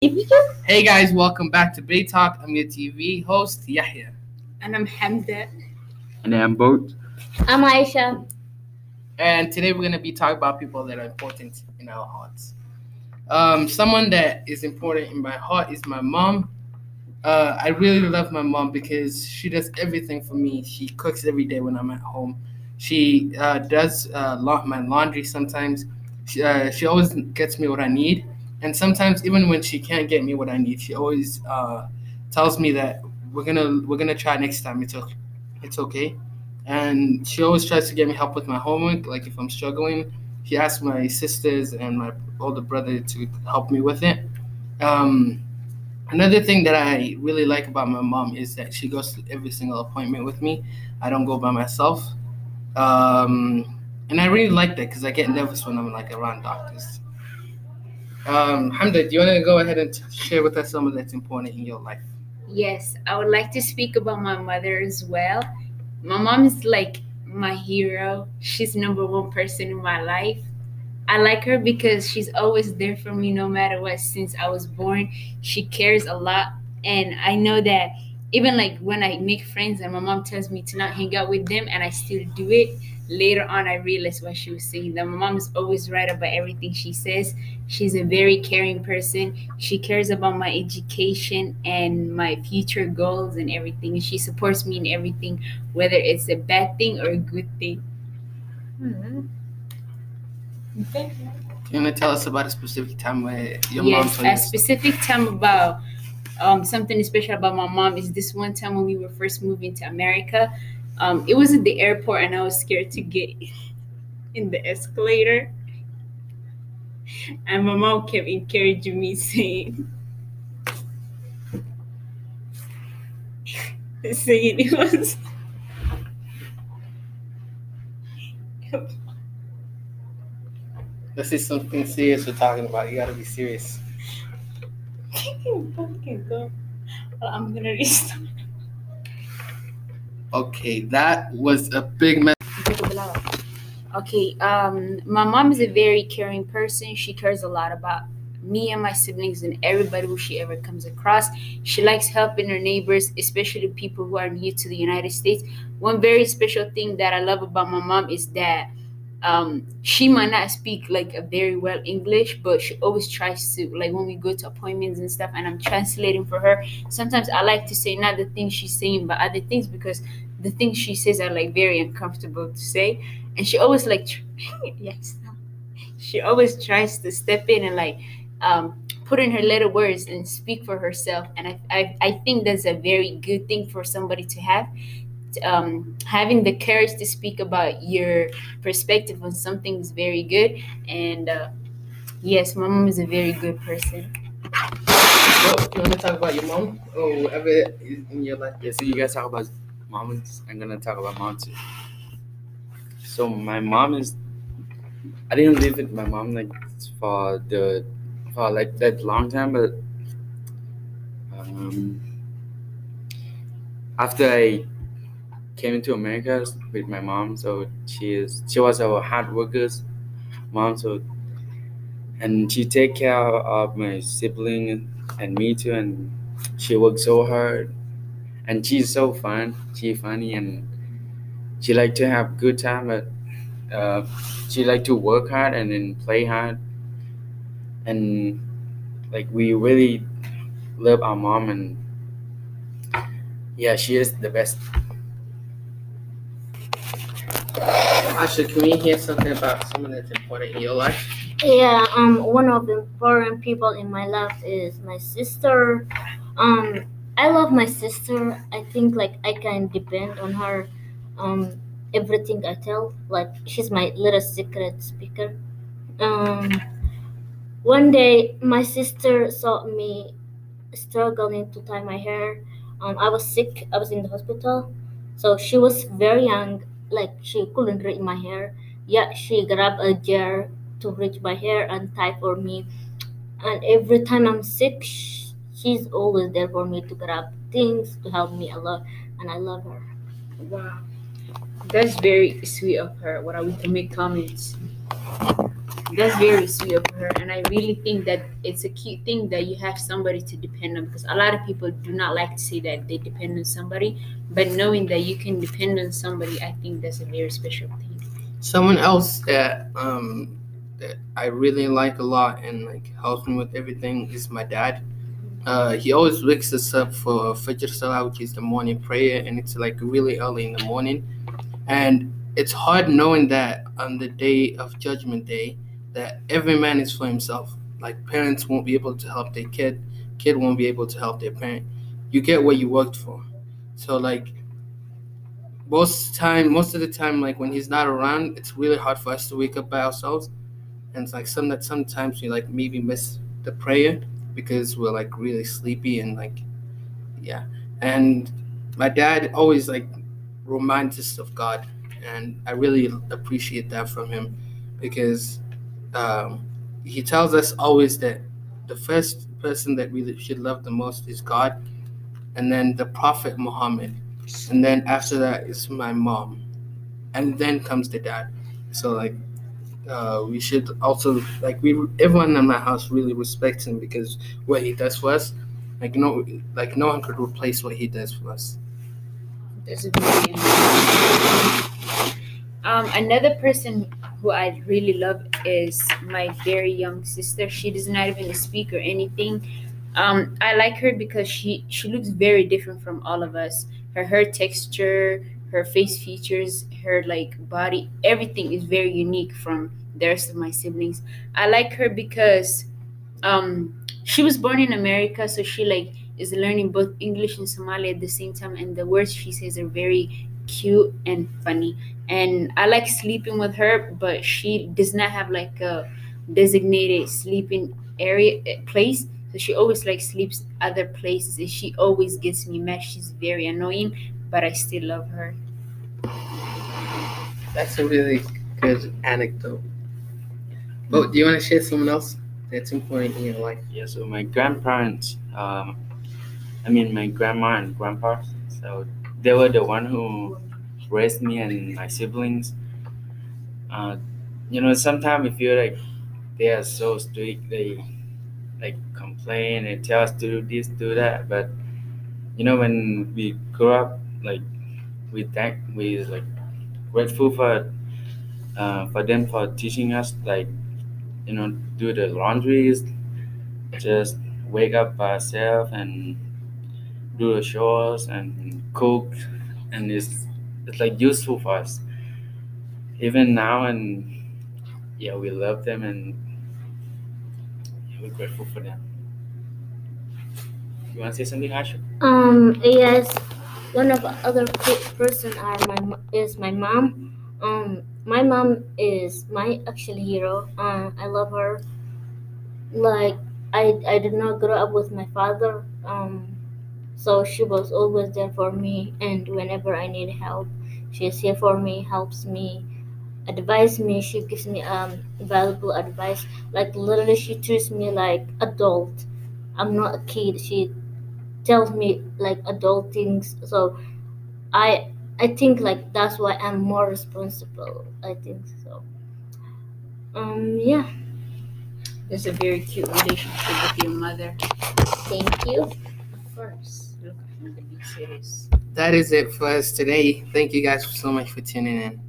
Hey guys, welcome back to Bay Talk. I'm your TV host, Yahya. And I'm Hamda. And I'm Boat. I'm Aisha. And today we're going to be talking about people that are important in our hearts. Um, someone that is important in my heart is my mom. Uh, I really love my mom because she does everything for me. She cooks every day when I'm at home. She uh, does uh, la- my laundry sometimes. She, uh, she always gets me what I need and sometimes even when she can't get me what I need, she always uh, tells me that we're gonna we're gonna try next time. It's okay. It's okay. And she always tries to get me help with my homework. Like if I'm struggling, she asks my sisters and my older brother to help me with it. Um, another thing that I really like about my mom is that she goes to every single appointment with me. I don't go by myself. Um, and I really like that because I get nervous when I'm like around doctors. Um, Hamda, do you want to go ahead and t- share with us someone that's important in your life? Yes, I would like to speak about my mother as well. My mom is like my hero. She's number one person in my life. I like her because she's always there for me no matter what since I was born. She cares a lot and I know that even like when I make friends and my mom tells me to not hang out with them and I still do it, later on I realized what she was saying. That my mom is always right about everything she says. She's a very caring person. She cares about my education and my future goals and everything. She supports me in everything, whether it's a bad thing or a good thing. Mm-hmm. Okay. You want to tell us about a specific time where your yes, mom a specific time about um, something special about my mom is this one time when we were first moving to America. Um, it was at the airport, and I was scared to get in the escalator. And my mom kept encouraging me, saying, saying it was. This is something serious we're talking about. You gotta be serious. okay, go. Well, I'm gonna restart. Okay, that was a big mess. Okay, um, my mom is a very caring person. She cares a lot about me and my siblings and everybody who she ever comes across. She likes helping her neighbors, especially people who are new to the United States. One very special thing that I love about my mom is that um, she might not speak like a very well English, but she always tries to like when we go to appointments and stuff, and I'm translating for her. Sometimes I like to say not the things she's saying, but other things because the things she says are like very uncomfortable to say, and she always like yes, she always tries to step in and like um, put in her little words and speak for herself, and I I, I think that's a very good thing for somebody to have um, having the courage to speak about your perspective on something is very good. And uh, yes, my mom is a very good person. Well, you want to talk about your mom or whatever in your life? Yeah, so you guys talk about mom. I'm gonna talk about mom too. So my mom is. I didn't live with my mom like for the for like that long time, but um, after I came into America with my mom. So she is she was a hard worker's mom. So and she take care of my sibling and me too. And she worked so hard. And she's so fun. She funny and she like to have good time. But uh, she like to work hard and then play hard. And like we really love our mom and yeah, she is the best. Asha, can we hear something about someone that's important in your life? Yeah, um, one of the important people in my life is my sister. Um, I love my sister. I think like I can depend on her. Um, everything I tell, like she's my little secret speaker. Um, one day my sister saw me struggling to tie my hair. Um, I was sick. I was in the hospital, so she was very young like she couldn't reach my hair. Yeah, she grabbed a jar to reach my hair and tie for me. And every time I'm sick, she's always there for me to grab things to help me a lot, and I love her. Wow, that's very sweet of her. What are we to make comments? That's very sweet of her, and I really think that it's a cute thing that you have somebody to depend on because a lot of people do not like to say that they depend on somebody, but knowing that you can depend on somebody, I think that's a very special thing. Someone else that um that I really like a lot and like helps me with everything is my dad. Uh, he always wakes us up for Fajr Salah, which is the morning prayer, and it's like really early in the morning. And it's hard knowing that on the day of Judgment Day, that every man is for himself. Like parents won't be able to help their kid, kid won't be able to help their parent. You get what you worked for. So like most time, most of the time, like when he's not around, it's really hard for us to wake up by ourselves. And it's like some that sometimes we like maybe miss the prayer because we're like really sleepy and like yeah. And my dad always like reminds us of God, and I really appreciate that from him because um, he tells us always that the first person that we should love the most is God, and then the Prophet Muhammad, and then after that is my mom, and then comes the dad. So like. Uh, we should also like we everyone in my house really respects him because what he does for us like no like no one could replace what he does for us That's a um, another person who I really love is my very young sister. She does not even speak or anything. Um, I like her because she she looks very different from all of us. Her hair texture, her face features, her like body, everything is very unique from the rest of my siblings. I like her because um, she was born in America, so she like is learning both English and Somali at the same time, and the words she says are very cute and funny. And I like sleeping with her, but she does not have like a designated sleeping area eh, place. So she always like sleeps other places, and she always gets me mad. She's very annoying, but I still love her. that's a really good anecdote but do you want to share someone else that's important in your life Yeah, so my grandparents, um, I mean my grandma and grandpa, so they were the one who raised me and my siblings. Uh, you know, sometimes we feel like they are so strict. They like complain and tell us to do this, do that. But you know, when we grow up, like we thank, we like grateful for uh, for them for teaching us, like you know, do the laundries, just wake up by ourselves and do the chores and cook, and it's it's like useful for us. Even now, and yeah, we love them and yeah, we're grateful for them. You want to say something, Asha? Um, yes, one of the other person are my is my mom. Um, my mom is my actual hero. Uh, I love her. Like I, I did not grow up with my father. Um, so she was always there for me, and whenever I need help, she is here for me, helps me, advise me. She gives me um valuable advice. Like literally, she treats me like adult. I'm not a kid. She tells me like adult things so i i think like that's why i'm more responsible i think so um yeah There's a very cute relationship with your mother. thank you Of course. Look, I'm the big cities. That is it for us today. Thank you guys so much for tuning in